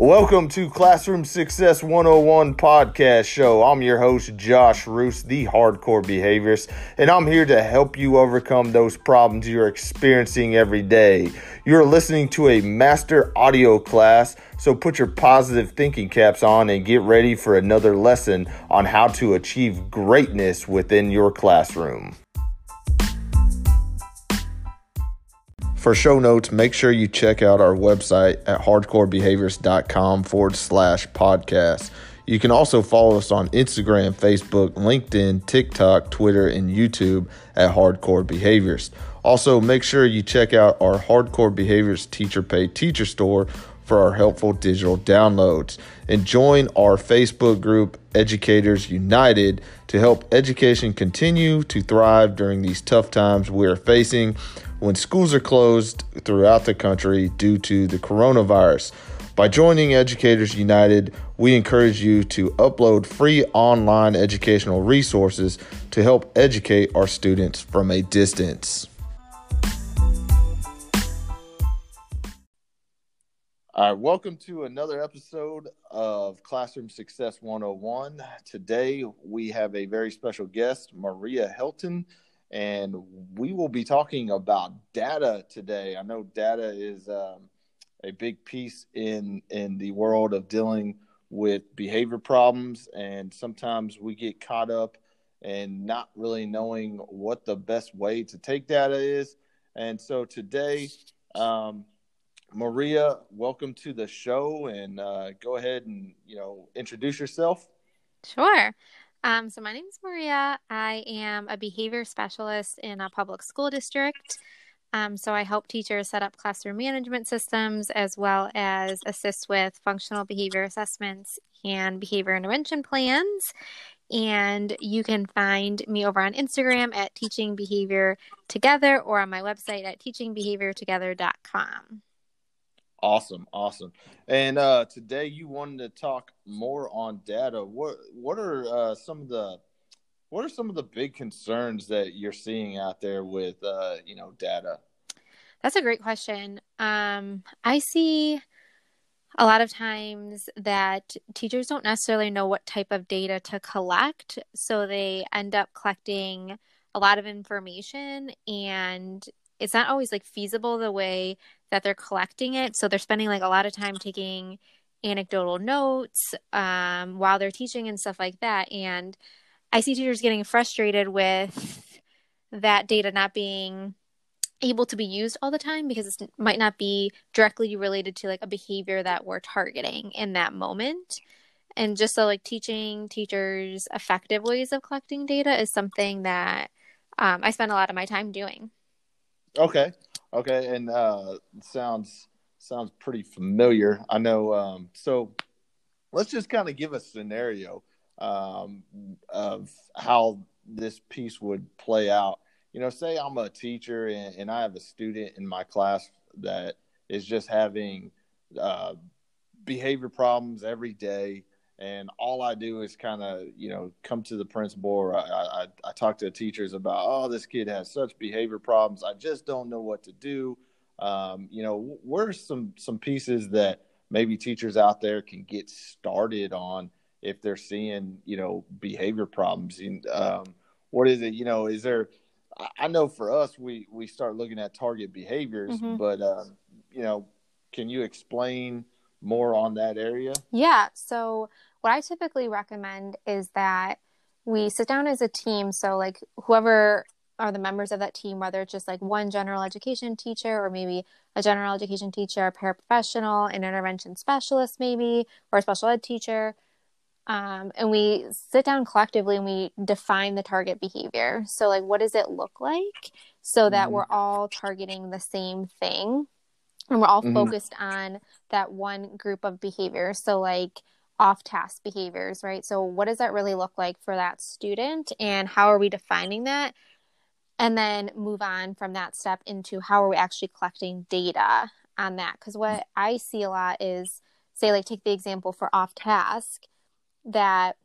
Welcome to Classroom Success 101 podcast show. I'm your host, Josh Roos, the hardcore behaviorist, and I'm here to help you overcome those problems you're experiencing every day. You're listening to a master audio class, so put your positive thinking caps on and get ready for another lesson on how to achieve greatness within your classroom. For show notes, make sure you check out our website at hardcorebehaviors.com forward slash podcast. You can also follow us on Instagram, Facebook, LinkedIn, TikTok, Twitter, and YouTube at Hardcore Behaviors. Also, make sure you check out our Hardcore Behaviors Teacher Pay Teacher Store for our helpful digital downloads. And join our Facebook group, Educators United, to help education continue to thrive during these tough times we are facing when schools are closed throughout the country due to the coronavirus. By joining Educators United, we encourage you to upload free online educational resources to help educate our students from a distance. All right, welcome to another episode of Classroom Success 101. Today we have a very special guest, Maria Helton and we will be talking about data today. I know data is um, a big piece in in the world of dealing with behavior problems, and sometimes we get caught up and not really knowing what the best way to take data is. And so today, um, Maria, welcome to the show, and uh, go ahead and you know introduce yourself. Sure. Um, so, my name is Maria. I am a behavior specialist in a public school district. Um, so, I help teachers set up classroom management systems as well as assist with functional behavior assessments and behavior intervention plans. And you can find me over on Instagram at Teaching Behavior Together or on my website at teachingbehaviortogether.com. Awesome, awesome. And uh, today you wanted to talk more on data. What what are uh, some of the what are some of the big concerns that you're seeing out there with uh, you know data? That's a great question. Um, I see a lot of times that teachers don't necessarily know what type of data to collect, so they end up collecting a lot of information and it's not always like feasible the way that they're collecting it. So they're spending like a lot of time taking anecdotal notes um, while they're teaching and stuff like that. And I see teachers getting frustrated with that data not being able to be used all the time because it might not be directly related to like a behavior that we're targeting in that moment. And just so like teaching teachers effective ways of collecting data is something that um, I spend a lot of my time doing. Okay. Okay, and uh, sounds sounds pretty familiar. I know. Um, so let's just kind of give a scenario um, of how this piece would play out. You know, say I'm a teacher and, and I have a student in my class that is just having uh, behavior problems every day and all I do is kind of you know come to the principal or I, I, I, talk to teachers about oh this kid has such behavior problems I just don't know what to do. Um, you know, what are some some pieces that maybe teachers out there can get started on if they're seeing you know behavior problems? And, um, what is it? You know, is there? I know for us we we start looking at target behaviors, mm-hmm. but um, you know, can you explain more on that area? Yeah. So what I typically recommend is that we sit down as a team. So, like, whoever are the members of that team, whether it's just like one general education teacher or maybe a general education teacher, a paraprofessional, an intervention specialist, maybe, or a special ed teacher. Um, and we sit down collectively and we define the target behavior. So, like, what does it look like so that mm-hmm. we're all targeting the same thing and we're all mm-hmm. focused on that one group of behaviors. So, like, off task behaviors, right? So, what does that really look like for that student, and how are we defining that? And then move on from that step into how are we actually collecting data on that? Because what I see a lot is, say, like, take the example for off task that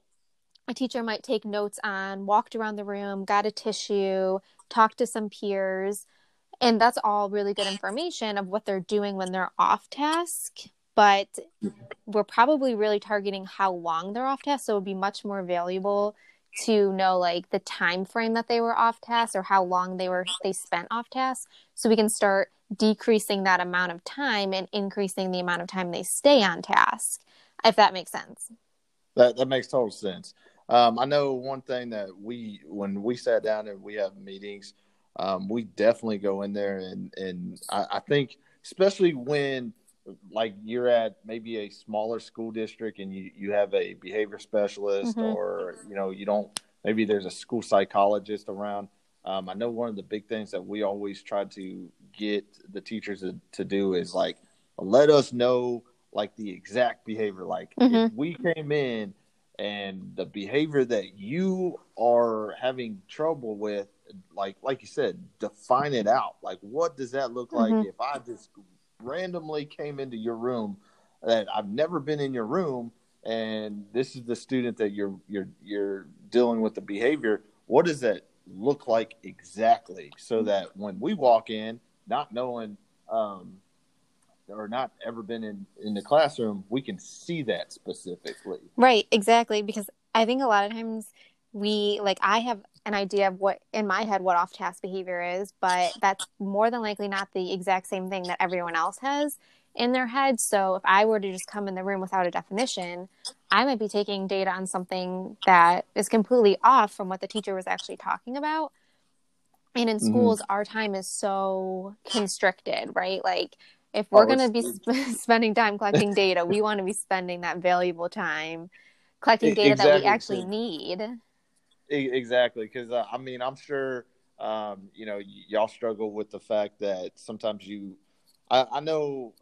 a teacher might take notes on, walked around the room, got a tissue, talked to some peers, and that's all really good information of what they're doing when they're off task but we're probably really targeting how long they're off task. So it would be much more valuable to know like the time frame that they were off task or how long they were they spent off task so we can start decreasing that amount of time and increasing the amount of time they stay on task if that makes sense that that makes total sense um, i know one thing that we when we sat down and we have meetings um, we definitely go in there and and I, I think especially when like you're at maybe a smaller school district and you, you have a behavior specialist mm-hmm. or you know you don't maybe there's a school psychologist around um, i know one of the big things that we always try to get the teachers to, to do is like let us know like the exact behavior like mm-hmm. if we came in and the behavior that you are having trouble with like like you said define it out like what does that look like mm-hmm. if i just randomly came into your room that I've never been in your room and this is the student that you're you're you're dealing with the behavior. What does that look like exactly? So that when we walk in not knowing um, or not ever been in in the classroom we can see that specifically. Right exactly because i think a lot of times we like i have an idea of what in my head what off task behavior is, but that's more than likely not the exact same thing that everyone else has in their head. So if I were to just come in the room without a definition, I might be taking data on something that is completely off from what the teacher was actually talking about. And in mm-hmm. schools, mm-hmm. our time is so constricted, right? Like if we're oh, going to be sp- spending time collecting data, we want to be spending that valuable time collecting data exactly. that we actually need. Exactly, because uh, I mean, I'm sure um, you know y- y'all struggle with the fact that sometimes you. I, I know,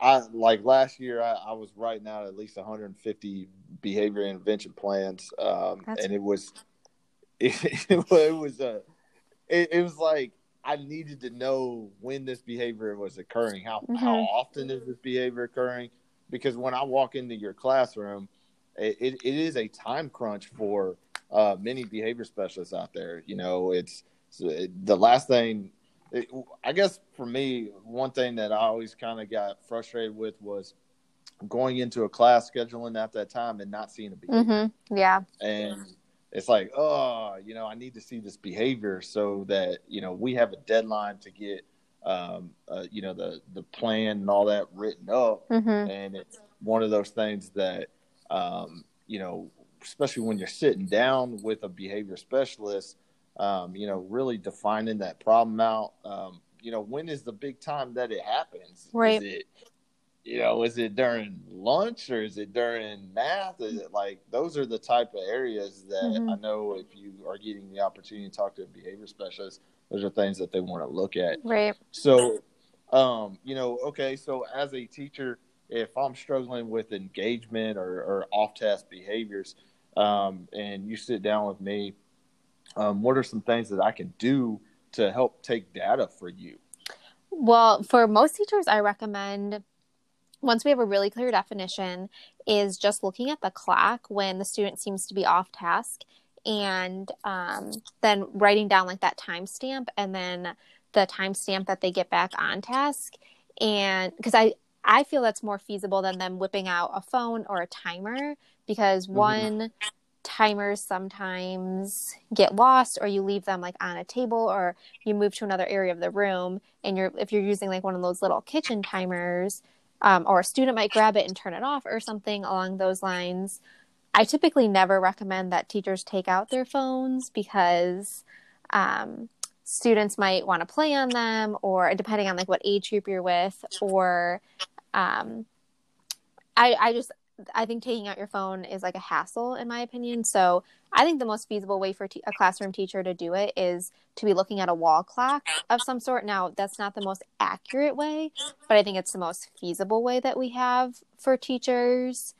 I like last year I, I, was writing out at least 150 behavior intervention plans, um, and it was it, it was a uh, it, it, was like I needed to know when this behavior was occurring, how mm-hmm. how often is this behavior occurring? Because when I walk into your classroom, it, it, it is a time crunch for uh, many behavior specialists out there. You know, it's, it, the last thing. It, I guess for me, one thing that I always kind of got frustrated with was going into a class scheduling at that time and not seeing a behavior. Mm-hmm. Yeah, and it's like, oh, you know, I need to see this behavior so that you know we have a deadline to get, um, uh, you know, the the plan and all that written up, mm-hmm. and it's one of those things that, um, you know, especially when you're sitting down with a behavior specialist, um, you know, really defining that problem out. Um, you know, when is the big time that it happens? Right. Is it, you know, is it during lunch or is it during math? Is it like those are the type of areas that mm-hmm. I know if you are getting the opportunity to talk to a behavior specialist, those are things that they want to look at. Right. So, um, you know, okay, so as a teacher, if I'm struggling with engagement or, or off task behaviors, um, and you sit down with me, um, what are some things that I can do to help take data for you? Well, for most teachers, I recommend once we have a really clear definition, is just looking at the clock when the student seems to be off task and um, then writing down like that timestamp and then the timestamp that they get back on task. And because I, I feel that's more feasible than them whipping out a phone or a timer because mm-hmm. one timers sometimes get lost or you leave them like on a table or you move to another area of the room and you're if you're using like one of those little kitchen timers um, or a student might grab it and turn it off or something along those lines i typically never recommend that teachers take out their phones because um, students might want to play on them or depending on like what age group you're with or um, I, I just I think taking out your phone is like a hassle, in my opinion. So I think the most feasible way for a classroom teacher to do it is to be looking at a wall clock of some sort. Now, that's not the most accurate way, but I think it's the most feasible way that we have for teachers.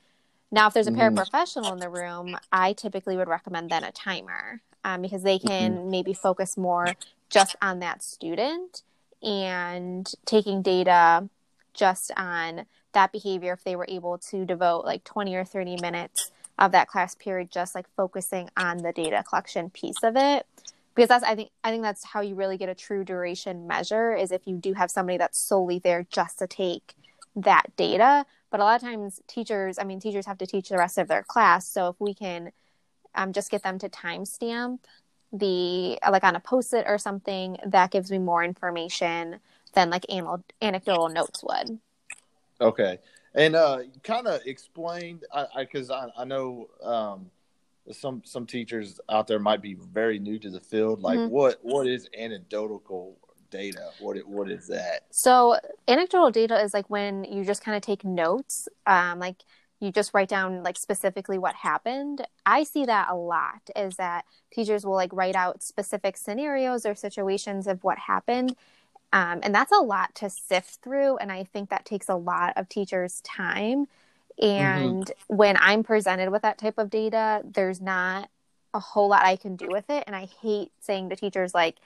Now, if there's a mm-hmm. paraprofessional in the room, I typically would recommend then a timer um, because they can mm-hmm. maybe focus more just on that student and taking data just on that behavior if they were able to devote like 20 or 30 minutes of that class period just like focusing on the data collection piece of it. Because that's i think i think that's how you really get a true duration measure is if you do have somebody that's solely there just to take that data. But a lot of times teachers i mean teachers have to teach the rest of their class. So if we can um, just get them to timestamp the like on a post-it or something that gives me more information than like anal- anecdotal notes would Okay, and uh, kind of explained, I because I, I, I, know um, some some teachers out there might be very new to the field. Like, mm-hmm. what what is anecdotal data? What what is that? So, anecdotal data is like when you just kind of take notes, um, like you just write down like specifically what happened. I see that a lot. Is that teachers will like write out specific scenarios or situations of what happened um, and that's a lot to sift through. And I think that takes a lot of teachers' time. And mm-hmm. when I'm presented with that type of data, there's not a whole lot I can do with it. And I hate saying to teachers, like,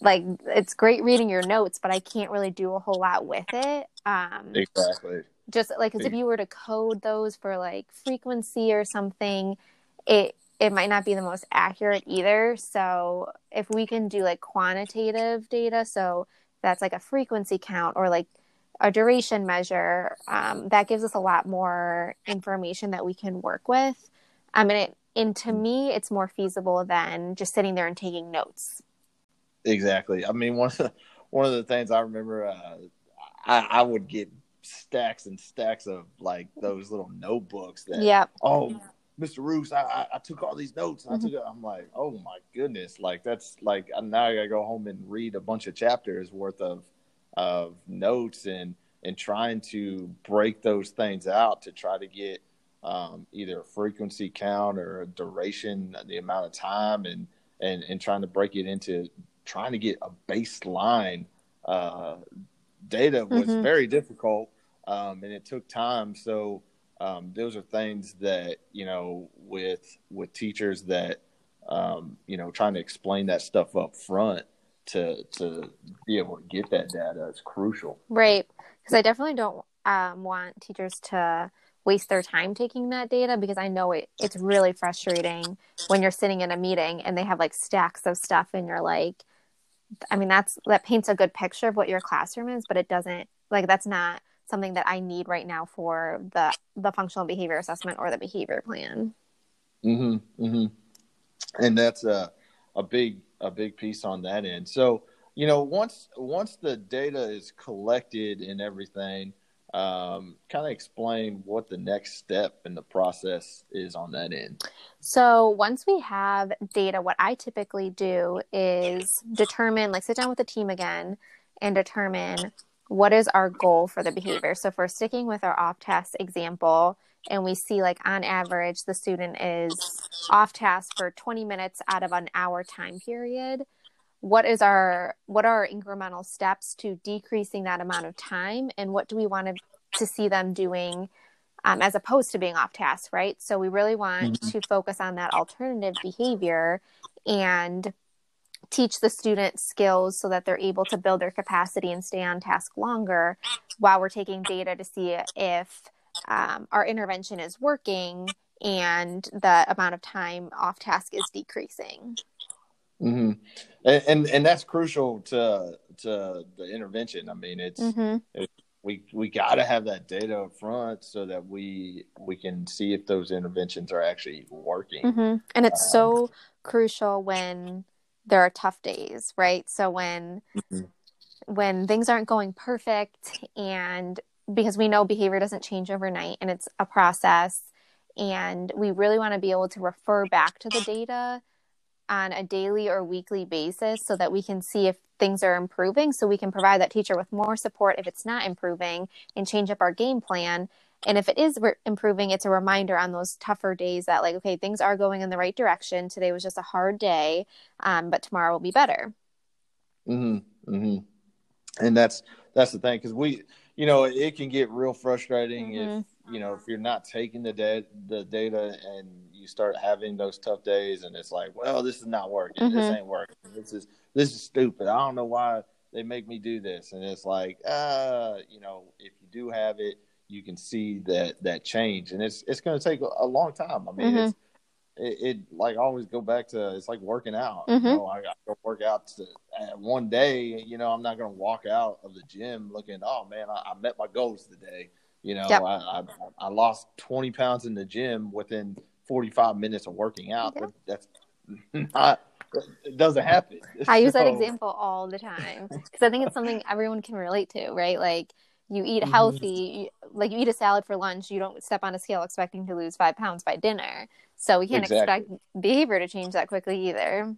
like it's great reading your notes, but I can't really do a whole lot with it. Um, exactly. Just like, because if you were to code those for like frequency or something, it it might not be the most accurate either. So if we can do like quantitative data, so that's like a frequency count or like a duration measure, um, that gives us a lot more information that we can work with. I mean, it, and to me, it's more feasible than just sitting there and taking notes. Exactly. I mean, one of the, one of the things I remember, uh, I, I would get stacks and stacks of like those little notebooks that, yeah. oh, Mr. Roos, I, I, I, took all these notes. And I took it. I'm like, oh my goodness, like that's like now I gotta go home and read a bunch of chapters worth of of notes and and trying to break those things out to try to get um, either a frequency count or a duration, the amount of time, and and and trying to break it into trying to get a baseline uh, data was mm-hmm. very difficult, um, and it took time. So um, those are things that you know with with teachers that um, you know trying to explain that stuff up front to to be able to get that data is crucial. Right. Because i definitely don't um, want teachers to waste their time taking that data because i know it, it's really frustrating when you're sitting in a meeting and they have like stacks of stuff and you're like i mean that's that paints a good picture of what your classroom is but it doesn't like that's not something that I need right now for the the functional behavior assessment or the behavior plan. Mhm. Mhm. And that's a a big a big piece on that end. So, you know, once once the data is collected and everything, um, kind of explain what the next step in the process is on that end. So once we have data, what I typically do is determine, like, sit down with the team again and determine what is our goal for the behavior? So if we're sticking with our off task example and we see like on average the student is off task for 20 minutes out of an hour time period, what is our what are our incremental steps to decreasing that amount of time and what do we want to, to see them doing um, as opposed to being off task, right? So we really want mm-hmm. to focus on that alternative behavior and teach the students skills so that they're able to build their capacity and stay on task longer while we're taking data to see if um, our intervention is working and the amount of time off task is decreasing. Mm-hmm. And, and, and that's crucial to to the intervention. I mean, it's mm-hmm. it, we we got to have that data up front so that we we can see if those interventions are actually working. Mm-hmm. And it's um, so crucial when there are tough days, right? So when mm-hmm. when things aren't going perfect and because we know behavior doesn't change overnight and it's a process and we really want to be able to refer back to the data on a daily or weekly basis so that we can see if things are improving so we can provide that teacher with more support if it's not improving and change up our game plan and if it is re- improving it's a reminder on those tougher days that like okay things are going in the right direction. Today was just a hard day um, but tomorrow will be better. Hmm hmm and that's that's the thing because we you know it can get real frustrating mm-hmm. if you know if you're not taking the, da- the data and you start having those tough days and it's like well this is not working. Mm-hmm. this ain't working. This is this is stupid. I don't know why they make me do this. And it's like uh you know if you do have it you can see that that change, and it's it's going to take a, long time. I mean, mm-hmm. it's it, it, like always go back to it's like working out. Mm-hmm. You know, I got to work out to, one day. You know, I'm not going to walk out of the gym looking, oh man, I, I, met my goals today. You know, Yep. I, I I lost 20 pounds in the gym within 45 minutes of working out. Yep. That's not it doesn't happen. I use that example all the time because I think it's something everyone can relate to, right? Like you eat Mhm. healthy, like you eat a salad for lunch, you don't step on a scale expecting to lose five pounds by dinner. So we can't Exactly. expect behavior to change that quickly either.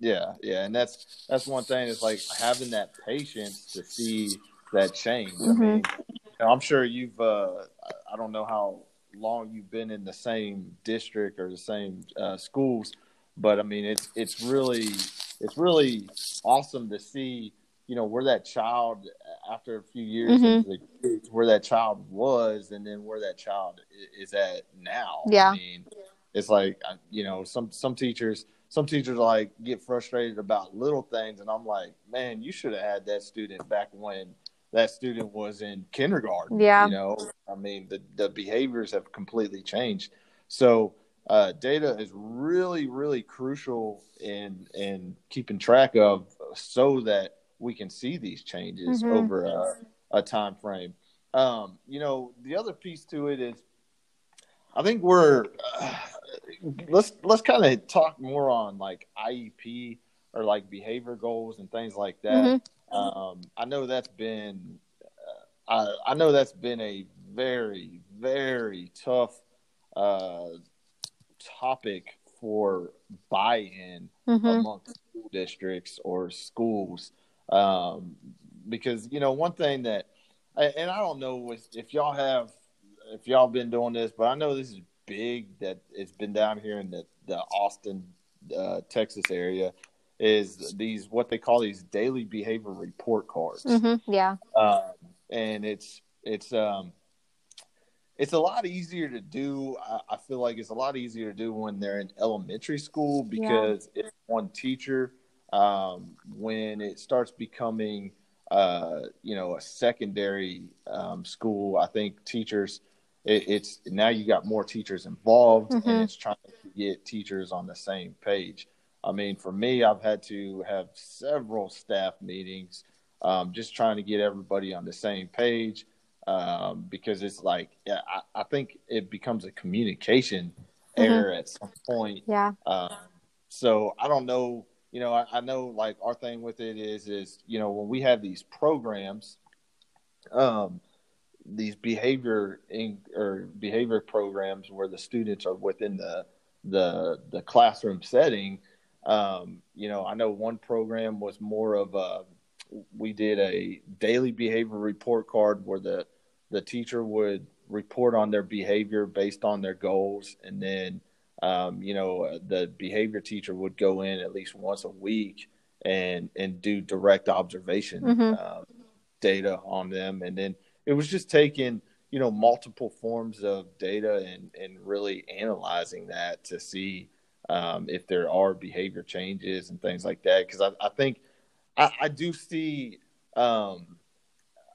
Yeah, yeah, and that's that's one thing. Is like having that patience to see that change. I mean, I'm sure you've. Uh, I- I don't know how long you've been in the same district or the same uh, schools, but I mean, it's it's really it's really awesome to see. You know where that child after a few years Mhm. into the where that child was, and then where that child is at now. Yeah. I mean, it's like uh, you know some some teachers some teachers like get frustrated about little things and i'm like man you should have had that student back when that student was in kindergarten Yeah. you know i mean the, the behaviors have completely changed so uh, data is really really crucial in in keeping track of so that we can see these changes Mhm. over a, a time frame. Um, you know the other piece to it is I think we're uh, let's let's kind of talk more on like IEP or like behavior goals and things like that. Um, I know that's been uh, I I know that's been a very very tough uh, topic for buy-in hmm amongst school districts or schools um, because you know one thing that and I don't know if, if y'all have if y'all been doing this, but I know this is big that it's been down here in the the Austin, uh, Texas area. Is these what they call these daily behavior report cards? Mm-hmm, Yeah. um, and it's it's um it's a lot easier to do. I, I feel like it's a lot easier to do when they're in elementary school because it's one teacher. Um, when it starts becoming, uh, you know, a secondary um, school, I think teachers. It, it's now you got more teachers involved, Mhm. and it's trying to get teachers on the same page. I mean, for me, I've had to have several staff meetings um, just trying to get everybody on the same page um, because it's like yeah, I, I think it becomes a communication Mhm. error at some point. Yeah. Um, so I don't know. You know, I, I know like our thing with it is is you know when we have these programs, um, these behavior in, or behavior programs where the students are within the the the classroom setting. Um, you know, I know one program was more of a we did a daily behavior report card where the the teacher would report on their behavior based on their goals and then um, you know the behavior teacher would go in at least once a week and and do direct observation Mhm. um, data on them and then it was just taking you know multiple forms of data and and really analyzing that to see um, if there are behavior changes and things like that because I, I think I, I do see um,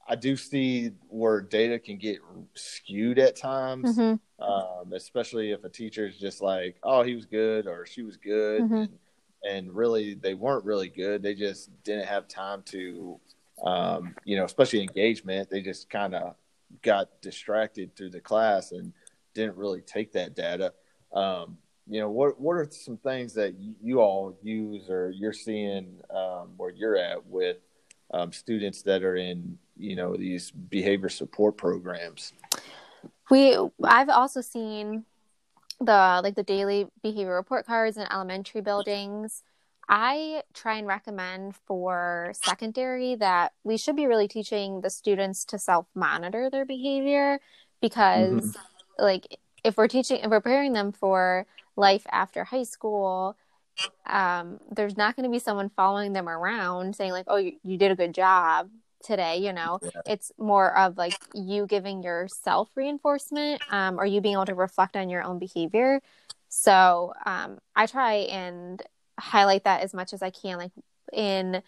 I do see where data can get skewed at times, hmm um, especially if a teacher is just like, "Oh, he was good" or "She was good," Mhm. and, and really they weren't really good. They just didn't have time to, um, you know, especially engagement. They just kind of got distracted through the class and didn't really take that data. Um, you know, what what are some things that you, you all use or you're seeing um, where you're at with um, students that are in you know these behavior support programs? We I've also seen the like the daily behavior report cards in elementary buildings. I try and recommend for secondary that we should be really teaching the students to self monitor their behavior because like if we're teaching we're preparing them for life after high school um, there's not going to be someone following them around saying like oh you, you did a good job today you know Yeah. it's more of like you giving yourself reinforcement um, or you being able to reflect on your own behavior so um, i try and highlight that as much as i can like in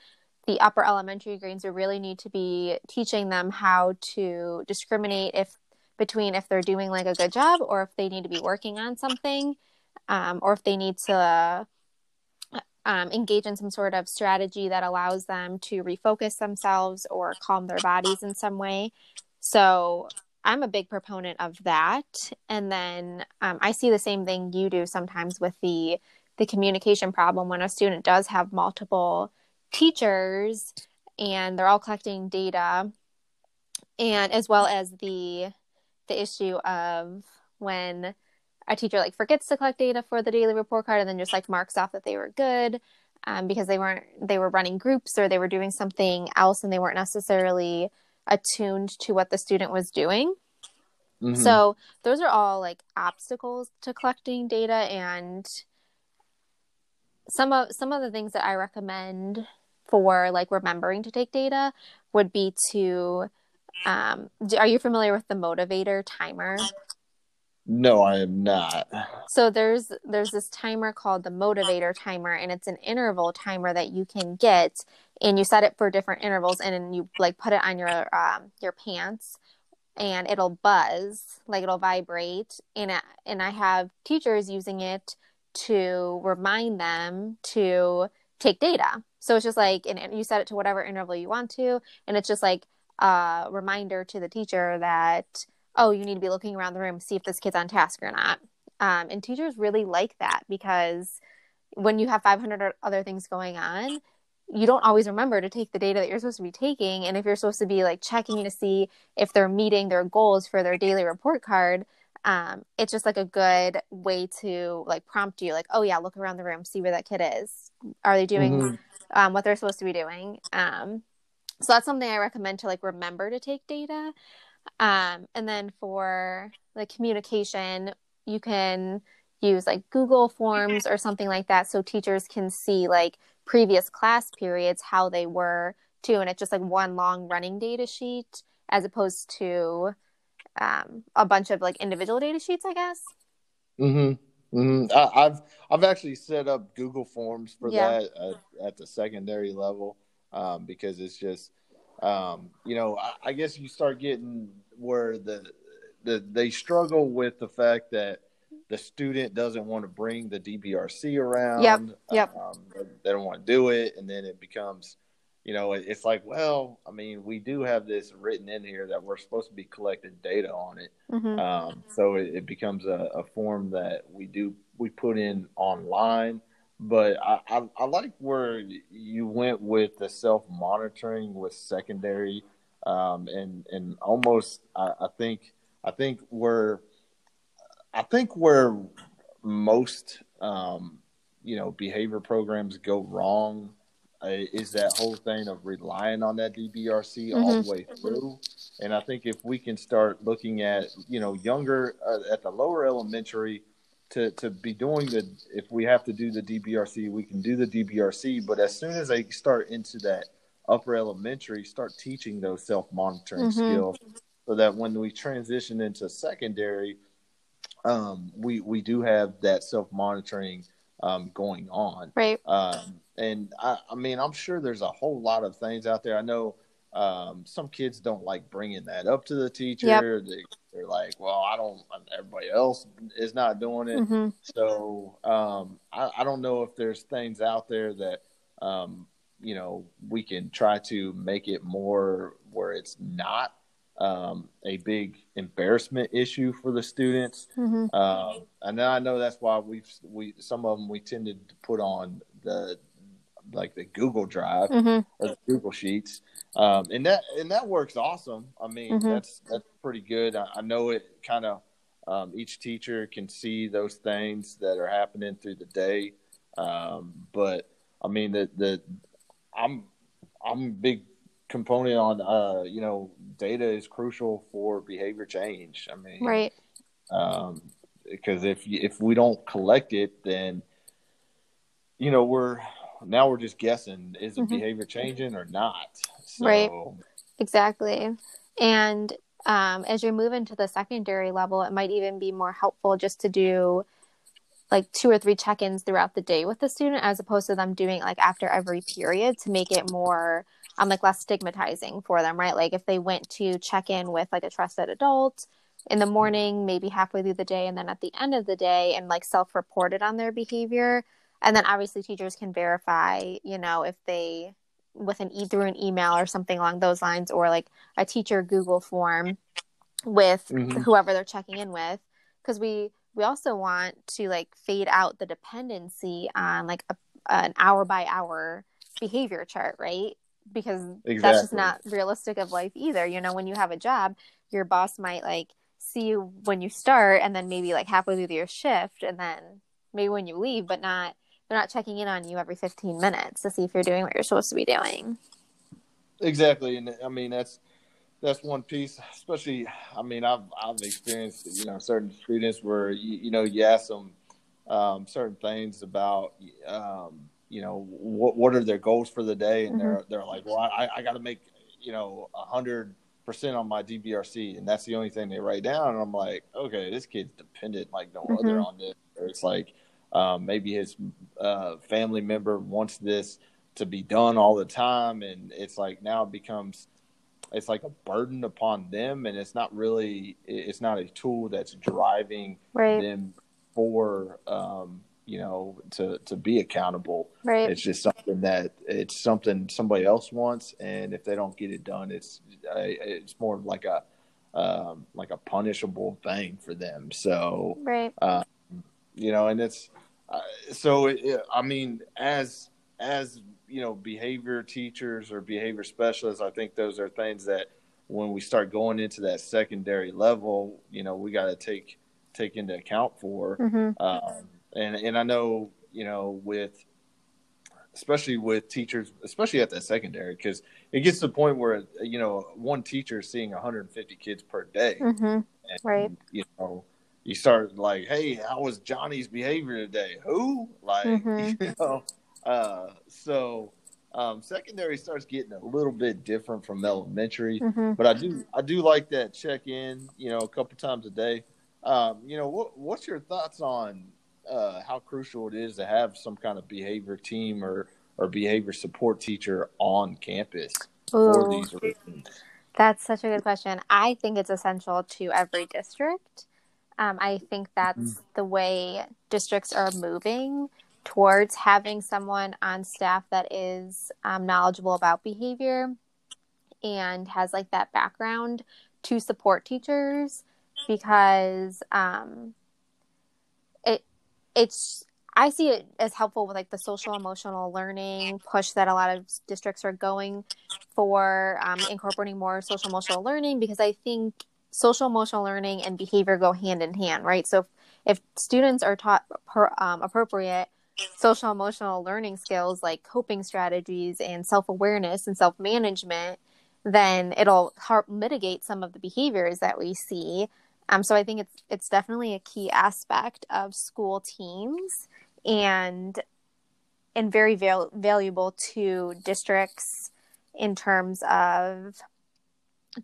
the upper elementary grades we really need to be teaching them how to discriminate if between if they're doing like a good job or if they need to be working on something um, or if they need to um, engage in some sort of strategy that allows them to refocus themselves or calm their bodies in some way. So I'm a big proponent of that. And then um, I see the same thing you do sometimes with the the communication problem when a student does have multiple teachers and they're all collecting data and as well as the the issue of when a teacher like forgets to collect data for the daily report card and then just like marks off that they were good um, because they weren't they were running groups or they were doing something else and they weren't necessarily attuned to what the student was doing mm-hmm. so those are all like obstacles to collecting data and some of some of the things that i recommend for like remembering to take data would be to um, are you familiar with the MotivAider timer no, I am not. So there's there's this timer called the MotivAider timer and it's an interval timer that you can get and you set it for different intervals and then you like put it on your um, your pants and it'll buzz, like it'll vibrate and I, and I have teachers using it to remind them to take data. So it's just like and you set it to whatever interval you want to and it's just like a reminder to the teacher that oh, you need to be looking around the room, see if this kid's on task or not. Um, and teachers really like that because when you have 500 other things going on, you don't always remember to take the data that you're supposed to be taking. And if you're supposed to be like checking to see if they're meeting their goals for their daily report card, um, it's just like a good way to like prompt you, like, oh yeah, look around the room, see where that kid is. Are they doing mm-hmm. um, what they're supposed to be doing? Um, so that's something I recommend to like remember to take data. Um, and then for the communication, you can use like Google Forms or something like that so teachers can see like previous class periods, how they were too. And it's just like one long running data sheet as opposed to um, a bunch of like individual data sheets, I guess. Mm-hmm. mm-hmm. I, have I've actually set up Google Forms for yeah. that at, at, the secondary level um, because it's just um, you know, I, I, guess you start getting where the, the they struggle with the fact that the student doesn't want to bring the DBRC around. Yep. Yep. Um, they don't want to do it, and then it becomes, you know, it's like, well, I mean, we do have this written in here that we're supposed to be collecting data on it. Mm-hmm. Um, so it, it becomes a, a form that we do we put in online but I, I, I, like where you went with the self monitoring with secondary, um, and and almost I, I, think I think where I think where most um, you know behavior programs go wrong uh, is that whole thing of relying on that DBRC mm-hmm. all the way through. And I think if we can start looking at you know younger uh, at the lower elementary to to be doing the if we have to do the DBRC, we can do the DBRC. But as soon as they start into that upper elementary, start teaching those self monitoring mm-hmm. skills, so that when we transition into secondary, um, we we do have that self monitoring um, going on. Right. Um, and I, I mean, I'm sure there's a whole lot of things out there. I know um, some kids don't like bringing that up to the teacher. Yep. They, are like, well, I don't, everybody else is not doing it. Mm-hmm. So um, I, I, don't know if there's things out there that, um, you know, we can try to make it more where it's not um, a big embarrassment issue for the students. Mm-hmm. Uh, and I know that's why we've, we, some of them we tended to put on the, like the Google Drive mm-hmm. or the Google Sheets um, and that and that works awesome. I mean, mm-hmm. that's that's pretty good. I, I know it kind of um, each teacher can see those things that are happening through the day. Um, but I mean, the the I'm I'm a big component on uh, you know data is crucial for behavior change. I mean, right? Um, because if if we don't collect it, then you know we're now we're just guessing is the mm-hmm. behavior changing or not so... Right. Exactly. And um, as you move into the secondary level, it might even be more helpful just to do like two or three check-ins throughout the day with the student as opposed to them doing like after every period to make it more um like less stigmatizing for them right like if they went to check in with like a trusted adult in the morning maybe halfway through the day and then at the end of the day and like self-reported on their behavior and then obviously teachers can verify you know if they with an e through an email or something along those lines or like a teacher google form with Mhm. whoever they're checking in with. Because we we also want to like fade out the dependency on like a, an hour by hour behavior chart right? Because that's just not realistic of life either. You know when you have a job your boss might like see you when you start and then maybe like halfway through your shift and then maybe when you leave but not they're not checking in on you every 15 minutes to see if you're doing what you're supposed to be doing Exactly, and I mean that's that's one piece. Especially, I mean, I've I've experienced you know certain students where you, you know you ask them um, certain things about um, you know what what are their goals for the day, and they're they're like, well, I, I got to make you know a hundred percent on my DBRC, and that's the only thing they write down. And I'm like, okay, this kid's dependent like no other Mhm. on this. Or it's like um, maybe his uh, family member wants this to be done all the time and it's like now it becomes it's like a burden upon them and it's not really it's not a tool that's driving right. them for um you know to to be accountable. Right. It's just something that it's something somebody else wants and if they don't get it done it's uh, it's more like a um like a punishable thing for them. So right. you know and it's uh, so it, it- i mean as as you know behavior teachers or behavior specialists i think those are things that when we start going into that secondary level you know we got to take take into account for. Hmm um, and and i know you know with especially with teachers especially at that secondary because it gets to the point where you know one teacher is seeing 150 kids per day. Hmm and, Right. You know, you start like, hey, how was Johnny's behavior today? Who? Like, Mhm. you know, uh, so um, secondary starts getting a little bit different from elementary, hmm but I do, I do like that check in, you know, a couple times a day. Um, you know, what, what's your thoughts on uh, how crucial it is to have some kind of behavior team or, or behavior support teacher on campus for these reasons? That's such a good question. I think it's essential to every district. Um, I think that's the way districts are moving towards having someone on staff that is um, knowledgeable about behavior and has like that background to support teachers because um, it it's I see it as helpful with like the social emotional learning push that a lot of districts are going for um, incorporating more social emotional learning because I think social emotional learning and behavior go hand in hand, right? So if, if students are taught per, um, appropriate social emotional learning skills like coping strategies and self awareness and self management, then it'll help mitigate some of the behaviors that we see. Um, so I think it's it's definitely a key aspect of school teams and and very val- valuable to districts in terms of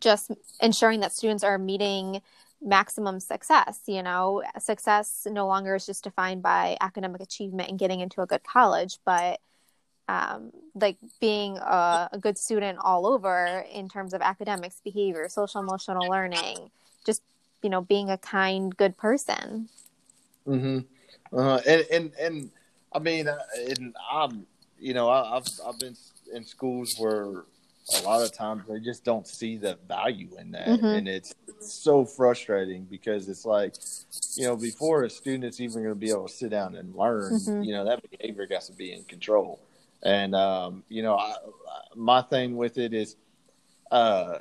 just ensuring that students are meeting maximum success. You know, success no longer is just defined by academic achievement and getting into a good college, but um, like being a, a good student all over in terms of academics, behavior, social emotional learning, just you know, being a kind, good person. Mm-hmm. Uh, and and and I mean, uh, and I'm you know I, I've I've been in schools where a lot of times they just don't see the value in that, Mhm. and it's so frustrating because it's like you know before a student's even going to be able to sit down and learn, Mhm. you know that behavior has to be in control, and um, you know I, my thing with it is. Uh,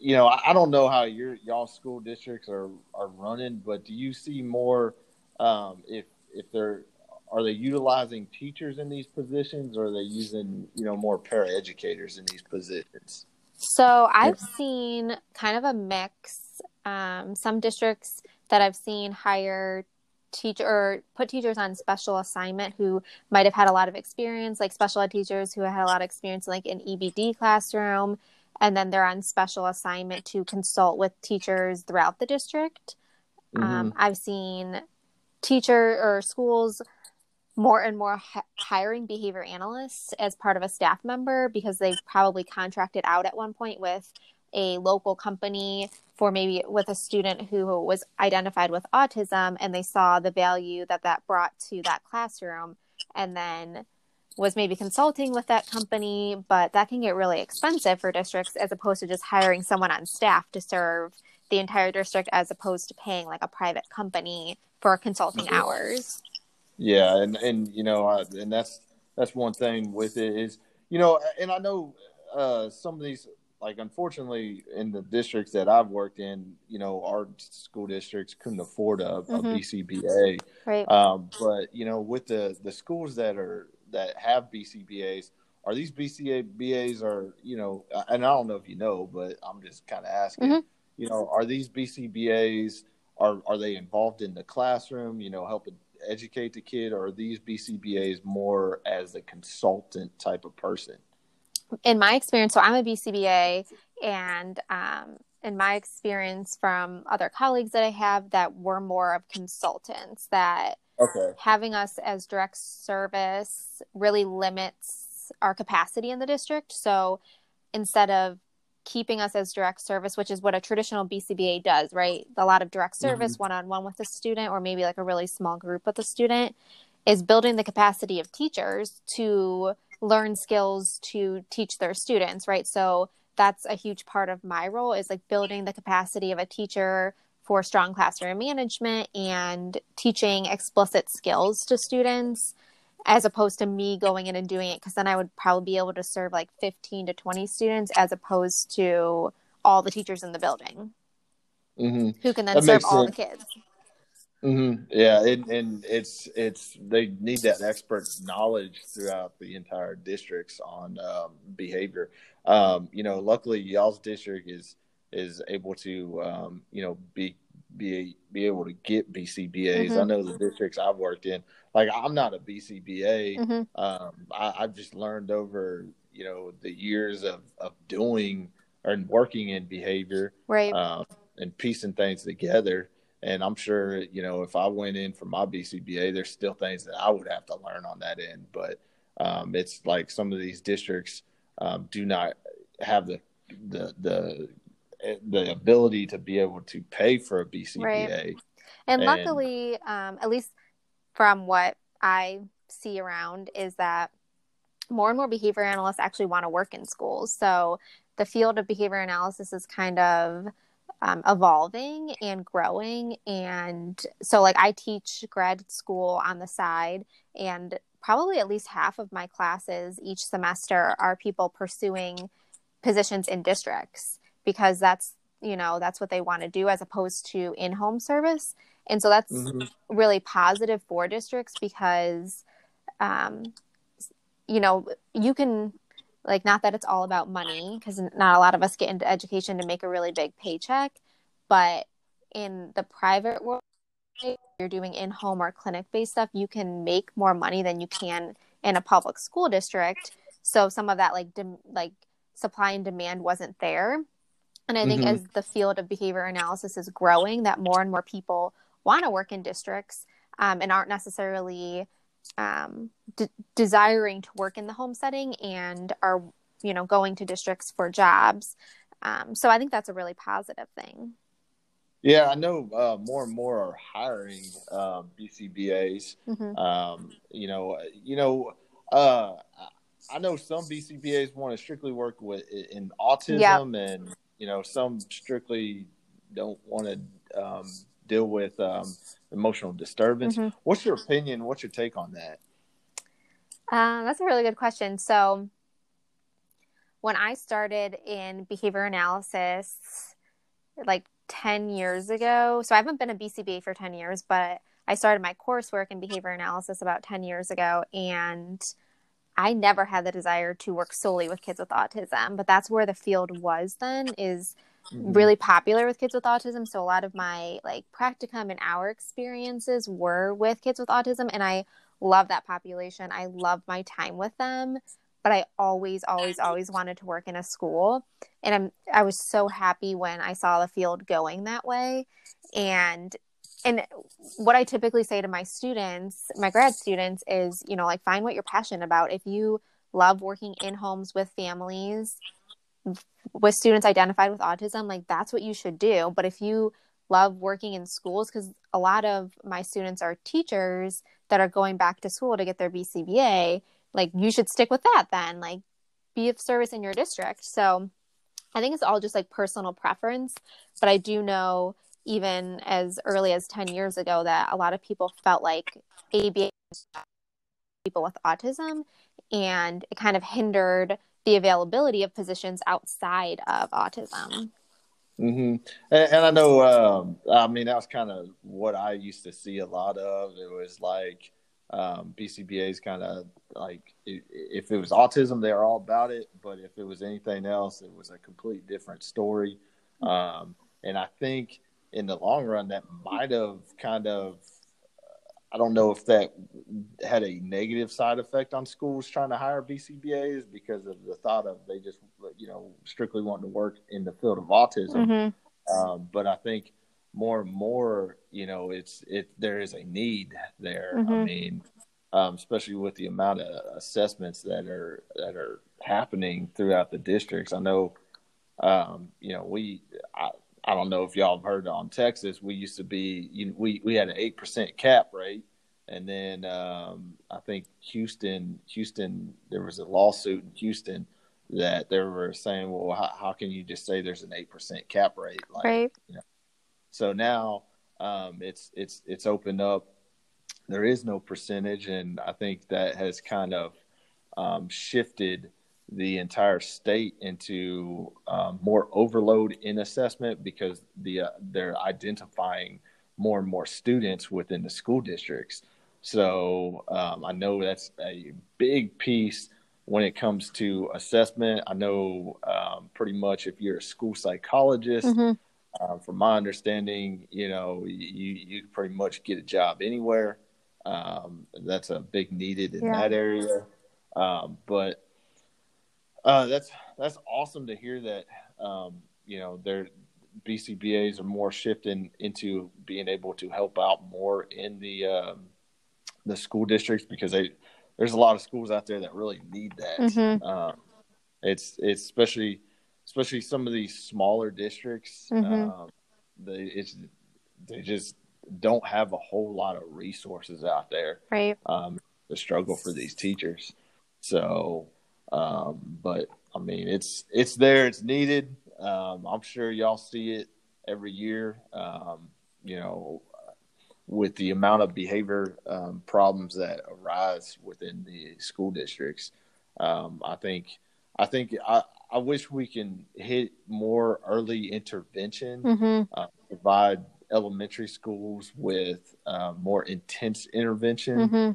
you know, I I don't know how your y'all school districts are are running, but do you see more um, if if they're are they utilizing teachers in these positions, or are they using you know more paraeducators in these positions? So I've seen kind of a mix. Um, some districts that I've seen hire teacher or put teachers on special assignment who might have had a lot of experience, like special ed teachers who had a lot of experience, like in EBD classroom, and then they're on special assignment to consult with teachers throughout the district. Um, I've seen teacher or schools more and more hi- hiring behavior analysts as part of a staff member because they've probably contracted out at one point with a local company for maybe with a student who was identified with autism and they saw the value that that brought to that classroom and then was maybe consulting with that company but that can get really expensive for districts as opposed to just hiring someone on staff to serve the entire district as opposed to paying like a private company for consulting Yeah. hours. Yeah, and and you know, I, and that's that's one thing with it is you know, and I know uh, some of these like unfortunately in the districts that I've worked in, you know, our school districts couldn't afford a, a Mhm. BCBA. Right. Um, but you know, with the the schools that are that have BCBA's, are these BCBA's are you know, and I don't know if you know, but I'm just kind of asking. Mhm. You know, are these BCBA's are are they involved in the classroom? You know, helping educate the kid, or are these BCBA's more as a consultant type of person? in my experience, so I'm a BCBA, and um, in my experience from other colleagues that I have, that were more of consultants, that Okay. having us as direct service really limits our capacity in the district. So instead of keeping us as direct service, which is what a traditional BCBA does, right? A lot of direct mm-hmm. service, one on one with the student, or maybe like a really small group with the student, is building the capacity of teachers to learn skills to teach their students, right? So that's a huge part of my role is like building the capacity of a teacher for strong classroom management and teaching explicit skills to students as opposed to me going in and doing it because then I would probably be able to serve like 15 to 20 students as opposed to all the teachers in the building hmm who can then That serve all the kids. hmm Yeah, and, and it's it's they need that expert knowledge throughout the entire districts on um, behavior. Um, you know, luckily y'all's district is is able to um, you know be be be able to get BCBA's. I Mhm. know the districts I've worked in. Like I'm not a BCBA. hmm Um, I, I've just learned over you know the years of of doing and working in behavior Right. um, and piecing things together. And I'm sure, you know, if I went in for my BCBA, there's still things that I would have to learn on that end. But um, it's like some of these districts um, do not have the the the the ability to be able to pay for a BCBA. And And- luckily, um, at least from what I see around, is that more and more behavior analysts actually want to work in schools. So the field of behavior analysis is kind of um, evolving and growing. And so, like, I teach grad school on the side, and probably at least half of my classes each semester are people pursuing positions in districts because that's you know that's what they want to do as opposed to in-home service. And so that's Mhm. really positive for districts because um, you know you can like not that it's all about money because not a lot of us get into education to make a really big paycheck but in the private world you're doing in-home or clinic-based stuff you can make more money than you can in a public school district. So some of that like like supply and demand wasn't there and i think Mhm. as the field of behavior analysis is growing that more and more people want to work in districts um, and aren't necessarily um, de- desiring to work in the home setting and are you know going to districts for jobs um, so i think that's a really positive thing Yeah, I know uh, more and more are hiring um, BCBA's. hmm Um, you know, you know, uh, I know some BCBA's want to strictly work with in autism, and you know, some strictly don't want to um, deal with um, emotional disturbance. Mhm. What's your opinion? What's your take on that? Uh, that's a really good question. So, when I started in behavior analysis, like 10 years ago, so I haven't been a BCBA for 10 years, but I started my coursework in behavior analysis about 10 years ago. And I never had the desire to work solely with kids with autism, but that's where the field was then, is mm-hmm. really popular with kids with autism. So a lot of my like practicum and our experiences were with kids with autism and i love that population. I love my time with them but i always always always wanted to work in a school. And i'm i was so happy when i saw the field going that way. And and what i typically say to my students my grad students is you know like find what you're passionate about if you love working in homes with families with students identified with autism, like that's what you should do. But if you love working in schools, because a lot of my students are teachers that are going back to school to get their BCBA, like you should stick with that then. Like be of service in your district. So I think it's all just like personal preference. But I do know, even as early as 10 years ago, that a lot of people felt like ABA people with autism and it kind of hindered the availability of positions outside of autism. Mm-hmm. And, and, I know, um, I mean, that was kind of what I used to see a lot of. It was like um, BCBA's kind of like if it was autism, they're all about it, but if it was anything else, it was a complete different story. Um, and I think in the long run, that might have kind of I don't know if that had a negative side effect on schools trying to hire BCBAs because of the thought of they just, you know, strictly wanting to work in the field of autism. Mm-hmm. Um, but I think more and more, you know, it's it there is a need there. Mm-hmm. I mean, um, especially with the amount of assessments that are that are happening throughout the districts. I know, um, you know, we I, I don't know if y'all have heard on Texas. We used to be you know, we we had an eight percent cap rate, and then um, I think Houston Houston there was a lawsuit in Houston that they were saying, well, how, how can you just say there's an eight percent cap rate? Like, right. You know, so now um, it's it's it's opened up. There is no percentage, and I think that has kind of um, shifted the entire state into um, more overload in assessment because the uh, they're identifying more and more students within the school districts. So um, I know that's a big piece when it comes to assessment. I know um, pretty much if you're a school psychologist, mm-hmm. uh, from my understanding, you know you you pretty much get a job anywhere. Um, that's a big needed in yeah. that area. Um, but uh, that's that's awesome to hear that. Um, you know, their BCBA's are more shifting into being able to help out more in the um, the school districts because they there's a lot of schools out there that really need that. Mm-hmm. Um, it's it's especially especially some of these smaller districts. Mm-hmm. Um, they it's they just don't have a whole lot of resources out there. Right. Um, the struggle for these teachers. So um, but I mean, it's it's there, it's needed. Um, I'm sure y'all see it every year. Um, you know, with the amount of behavior um, problems that arise within the school districts, um, I think I think I, I wish we can hit more early intervention, mm-hmm. uh, provide elementary schools with uh, more intense intervention. Mm-hmm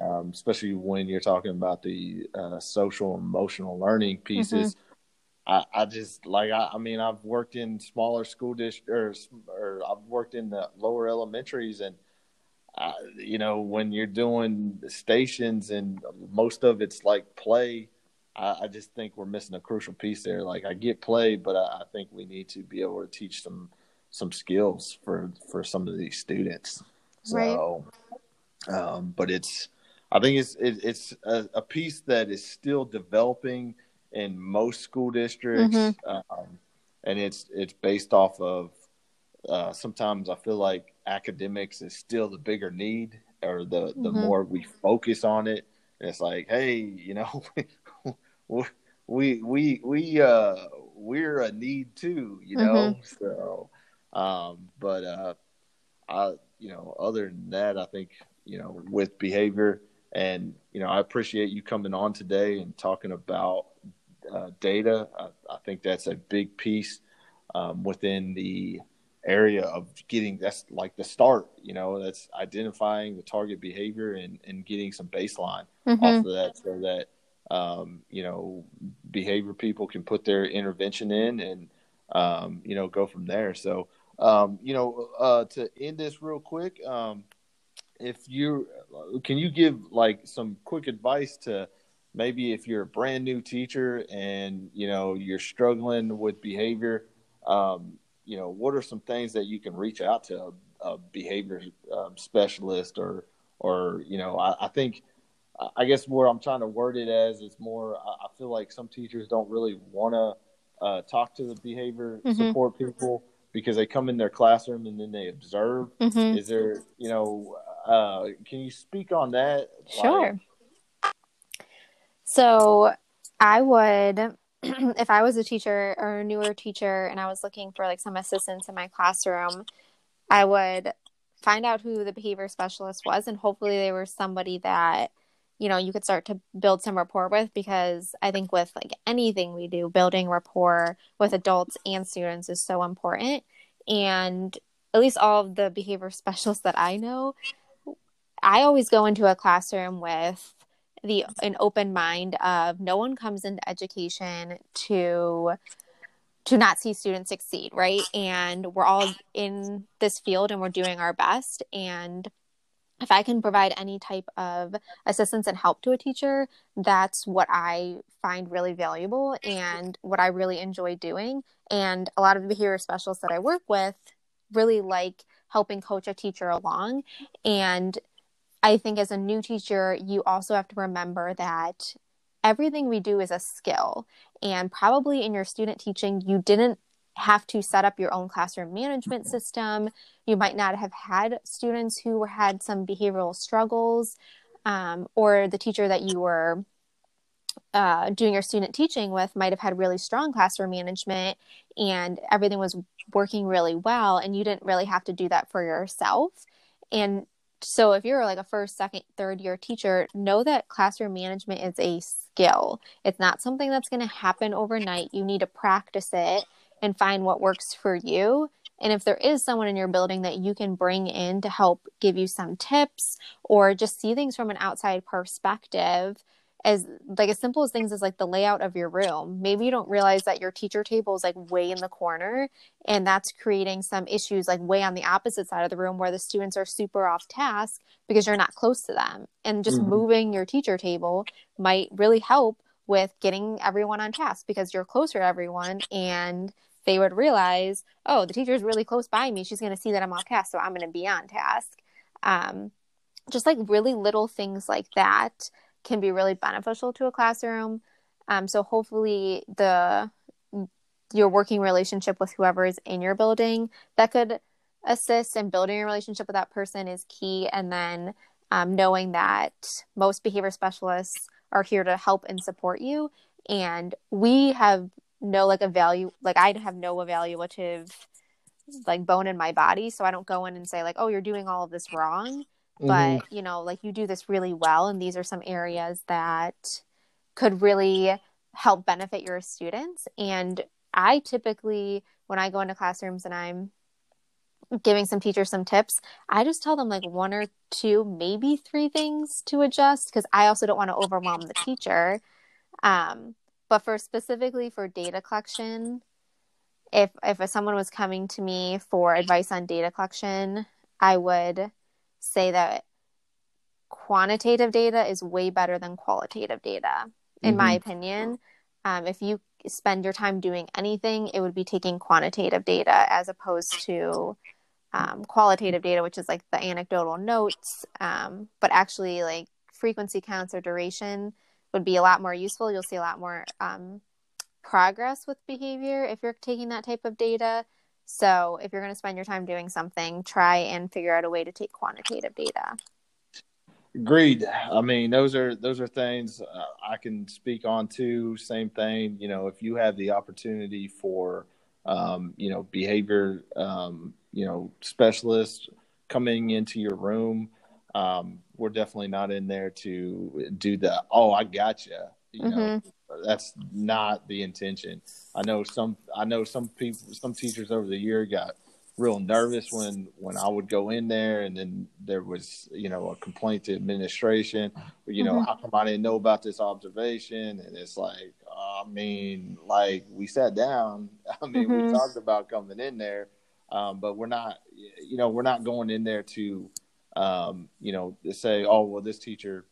um, especially when you're talking about the uh, social emotional learning pieces. Mm-hmm. I, I, just like I, I, mean I've worked in smaller school districts or, or, I've worked in the lower elementaries and uh, you know when you're doing stations and most of it's like play I, just think we're missing a crucial piece there like I get play but I, I think we need to be able to teach some some skills for for some of these students so right. um, but it's I think it's it, it's a, a, piece that is still developing in most school districts, mm-hmm. um, and it's it's based off of. Uh, sometimes I feel like academics is still the bigger need, or the the mm-hmm. more we focus on it. it's like, hey, you know, we we we uh we're a need too, you know. Mm-hmm. So, um, but uh, I you know, other than that, I think you know, with behavior, and you know, I appreciate you coming on today and talking about uh, data. I, I, think that's a big piece um, within the area of getting. That's like the start. You know, that's identifying the target behavior and and getting some baseline mm-hmm. off of that, so that um, you know behavior people can put their intervention in and um, you know go from there. So um, you know, uh, to end this real quick. Um, if you can you give like some quick advice to maybe if you're a brand new teacher and you know you're struggling with behavior um, you know what are some things that you can reach out to a, a behavior um, specialist or or you know I, I, think i guess where i'm trying to word it as is more i, I feel like some teachers don't really want to uh, talk to the behavior mm-hmm. support people because they come in their classroom and then they observe mm-hmm. is there you know uh, can you speak on that? Sure. Like... So I would if I was a teacher or a newer teacher and I was looking for like some assistance in my classroom, I would find out who the behavior specialist was and hopefully they were somebody that you know you could start to build some rapport with because i think with like anything we do building rapport with adults and students is so important and at least all of the behavior specialists that i know i always go into a classroom with the an open mind of no one comes into education to to not see students succeed right and we're all in this field and we're doing our best and if I can provide any type of assistance and help to a teacher, that's what I find really valuable and what I really enjoy doing. And a lot of the behavior specialists that I work with really like helping coach a teacher along. And I think as a new teacher, you also have to remember that everything we do is a skill. And probably in your student teaching, you didn't have to set up your own classroom management system. You might not have had students who had some behavioral struggles, um, or the teacher that you were uh, doing your student teaching with might have had really strong classroom management and everything was working really well, and you didn't really have to do that for yourself. And so, if you're like a first, second, third year teacher, know that classroom management is a skill. It's not something that's going to happen overnight. You need to practice it and find what works for you. And if there is someone in your building that you can bring in to help give you some tips or just see things from an outside perspective, as like as simple as things as like the layout of your room. Maybe you don't realize that your teacher table is like way in the corner and that's creating some issues like way on the opposite side of the room where the students are super off task because you're not close to them. And just mm-hmm. moving your teacher table might really help with getting everyone on task because you're closer to everyone and they would realize, oh, the teacher is really close by me. She's going to see that I'm off task, so I'm going to be on task. Um, just like really little things like that can be really beneficial to a classroom. Um, so hopefully the your working relationship with whoever is in your building that could assist in building a relationship with that person is key. And then um, knowing that most behavior specialists are here to help and support you. And we have no like a value like I have no evaluative like bone in my body so I don't go in and say like oh you're doing all of this wrong. But you know like you do this really well and these are some areas that could really help benefit your students and I typically when I go into classrooms and I'm giving some teachers some tips, I just tell them like one or two, maybe three things to adjust because I also don't want to overwhelm the teacher. Um, but for specifically for data collection, if if someone was coming to me for advice on data collection, I would say that quantitative data is way better than qualitative data, in mm-hmm. my opinion. Um, if you spend your time doing anything, it would be taking quantitative data as opposed to um, qualitative data, which is like the anecdotal notes, um, but actually like frequency counts or duration would be a lot more useful. You'll see a lot more um, progress with behavior if you're taking that type of data. So if you're going to spend your time doing something, try and figure out a way to take quantitative data. Agreed. I mean, those are those are things uh, I can speak on too. Same thing. You know, if you have the opportunity for, um, you know, behavior, um, you know, specialists coming into your room, um, we're definitely not in there to do the oh I got you. Mm-hmm. know, that's not the intention. I know some. I know some people. Some teachers over the year got real nervous when when I would go in there, and then there was you know a complaint to administration. You know, mm-hmm. how come I didn't know about this observation? And it's like, I mean, like we sat down. I mean, mm-hmm. we talked about coming in there, um, but we're not. You know, we're not going in there to um, you know, say, oh, well, this teacher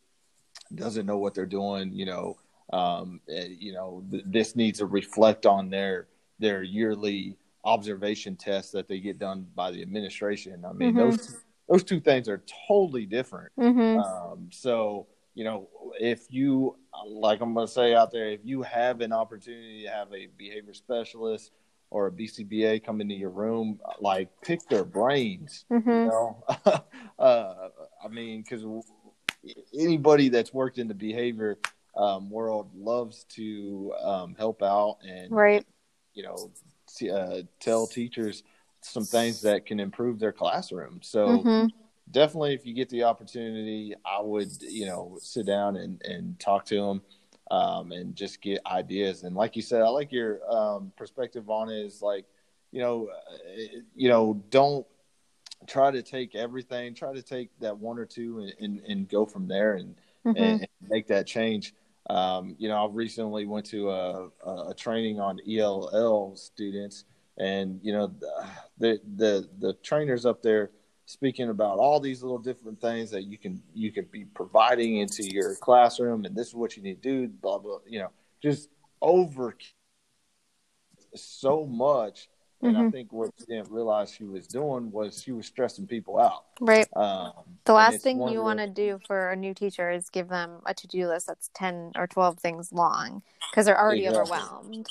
doesn't know what they're doing, you know, um, eh, you know, th- this needs to reflect on their their yearly observation tests that they get done by the administration. I mean, mm-hmm. those those two things are totally different. Mm-hmm. Um, so, you know, if you like, I'm going to say out there, if you have an opportunity to have a behavior specialist or a BCBA come into your room, like pick their brains. Mm-hmm. You know, uh, I mean, because anybody that's worked in the behavior um, world loves to um, help out and right you know t- uh, tell teachers some things that can improve their classroom. So hmm definitely, if you get the opportunity, I would you know sit down and and talk to them. Um, and just get ideas. And like you said, I like your um, perspective on it. Is like, you know, uh, you know, don't try to take everything. Try to take that one or two and, and, and go from there and, hmm and, and make that change. Um, you know, I recently went to a, a, training on ELL students, and you know, the the the trainers up there speaking about all these little different things that you can you can be providing into your classroom, and this is what you need to do. Blah blah. You know, just over so much. And I Mhm. think what she didn't realize she was doing was she was stressing people out. right Um, the last thing you want to do for a new teacher is give them a to-do list that's 10 or 12 things long because they're already Exactly. overwhelmed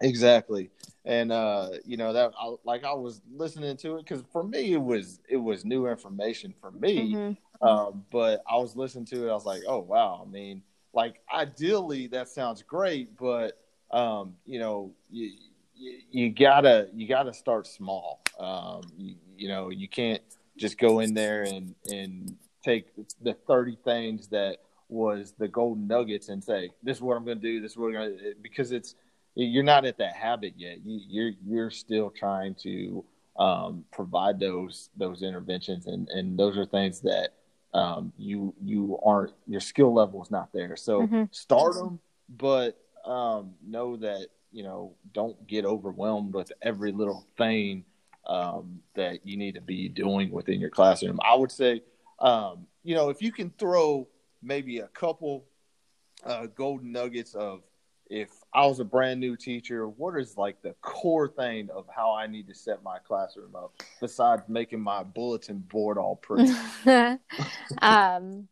Exactly, and uh, you know that I, like I was listening to it because for me it was it was new information for me. hmm Um, but I was listening to it, I was like, oh wow. I mean, like ideally that sounds great, but um, you know, you, you, you gotta you gotta start small. Um, you, you know, you can't just go in there and and take the thirty things that was the golden nuggets and say this is what I'm going to do. This is what I'm going to because it's you're not at that habit yet. You, you're you're still trying to um, provide those those interventions, and and those are things that um, you you aren't your skill level is not there. So Mhm. start them, but um, know that you know don't get overwhelmed with every little thing um, that you need to be doing within your classroom. I would say, um, you know, if you can throw maybe a couple uh, golden nuggets of if I was a brand new teacher, what is like the core thing of how I need to set my classroom up besides making my bulletin board all pretty? um,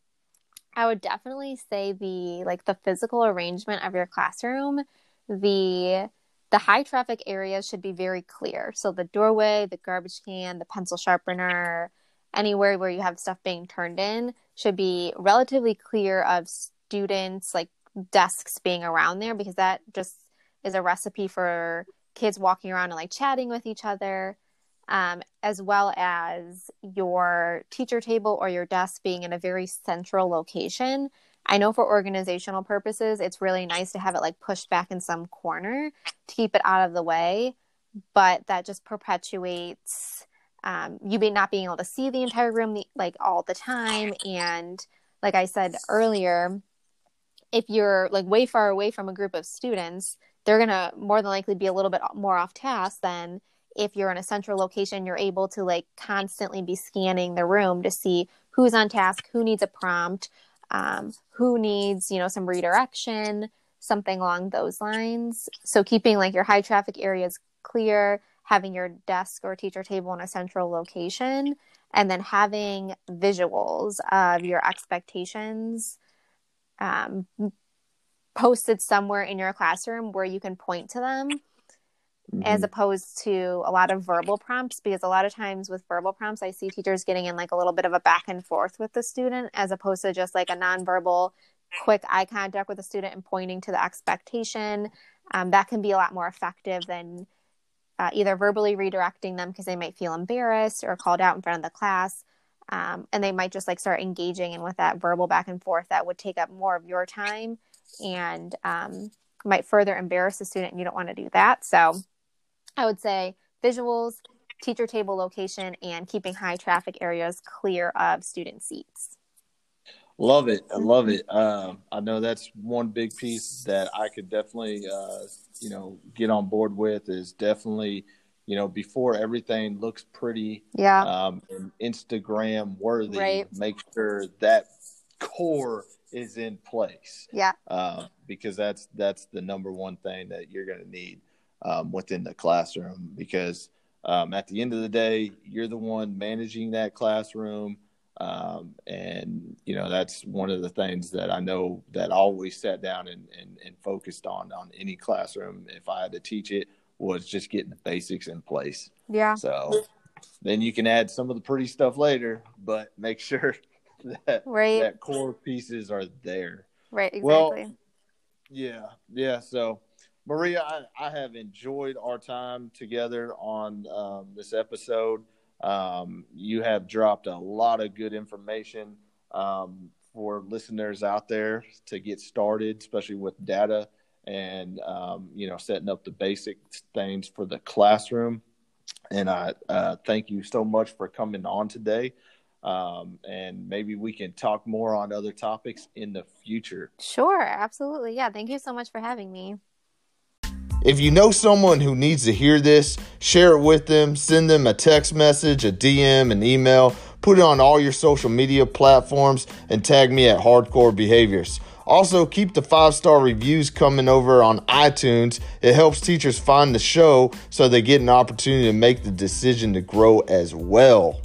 I would definitely say the like the physical arrangement of your classroom, the the high traffic areas should be very clear. So the doorway, the garbage can, the pencil sharpener, anywhere where you have stuff being turned in should be relatively clear of students like desks being around there because that just is a recipe for kids walking around and like chatting with each other um, as well as your teacher table or your desk being in a very central location. I know for organizational purposes, it's really nice to have it like pushed back in some corner to keep it out of the way, but that just perpetuates um, you be not being able to see the entire room the, like all the time. And like I said earlier, if you're like way far away from a group of students, they're gonna more than likely be a little bit more off task than if you're in a central location, you're able to like constantly be scanning the room to see who's on task, who needs a prompt, um, who needs, you know, some redirection, something along those lines. So keeping like your high traffic areas clear, having your desk or teacher table in a central location, and then having visuals of your expectations um, posted somewhere in your classroom where you can point to them as Mhm. opposed to a lot of verbal prompts because a lot of times with verbal prompts i see teachers getting in like a little bit of a back and forth with the student as opposed to just like a nonverbal quick eye contact with the student and pointing to the expectation. Um, that can be a lot more effective than uh, either verbally redirecting them because they might feel embarrassed or called out in front of the class. Um, and they might just like start engaging in with that verbal back and forth that would take up more of your time and um, might further embarrass the student and you don't want to do that. So I would say visuals, teacher table location, and keeping high traffic areas clear of student seats. Love it. I love it. Um, I know that's one big piece that I could definitely, uh, you know, get on board with is definitely, you know, before everything looks pretty Yeah. um, and Instagram worthy, Right. make sure that core is in place Yeah. uh, because that's that's the number one thing that you're going to need um, within the classroom because um, at the end of the day you're the one managing that classroom um, and you know that's one of the things that i know that i always sat down and, and, and focused on on any classroom if i had to teach it was just getting the basics in place Yeah. so then you can add some of the pretty stuff later but make sure that Right. that core pieces are there Right, exactly. Well, yeah, yeah. So, Maria, I, I have enjoyed our time together on um, this episode. Um, you have dropped a lot of good information um, for listeners out there to get started, especially with data and um, you know setting up the basic things for the classroom. And I uh, thank you so much for coming on today. Um, and maybe we can talk more on other topics in the future. Sure, absolutely. Yeah, thank you so much for having me. If you know someone who needs to hear this, share it with them, send them a text message, a DM, an email, put it on all your social media platforms, and tag me at Hardcore Behaviors. Also, keep the five star reviews coming over on iTunes. It helps teachers find the show so they get an opportunity to make the decision to grow as well.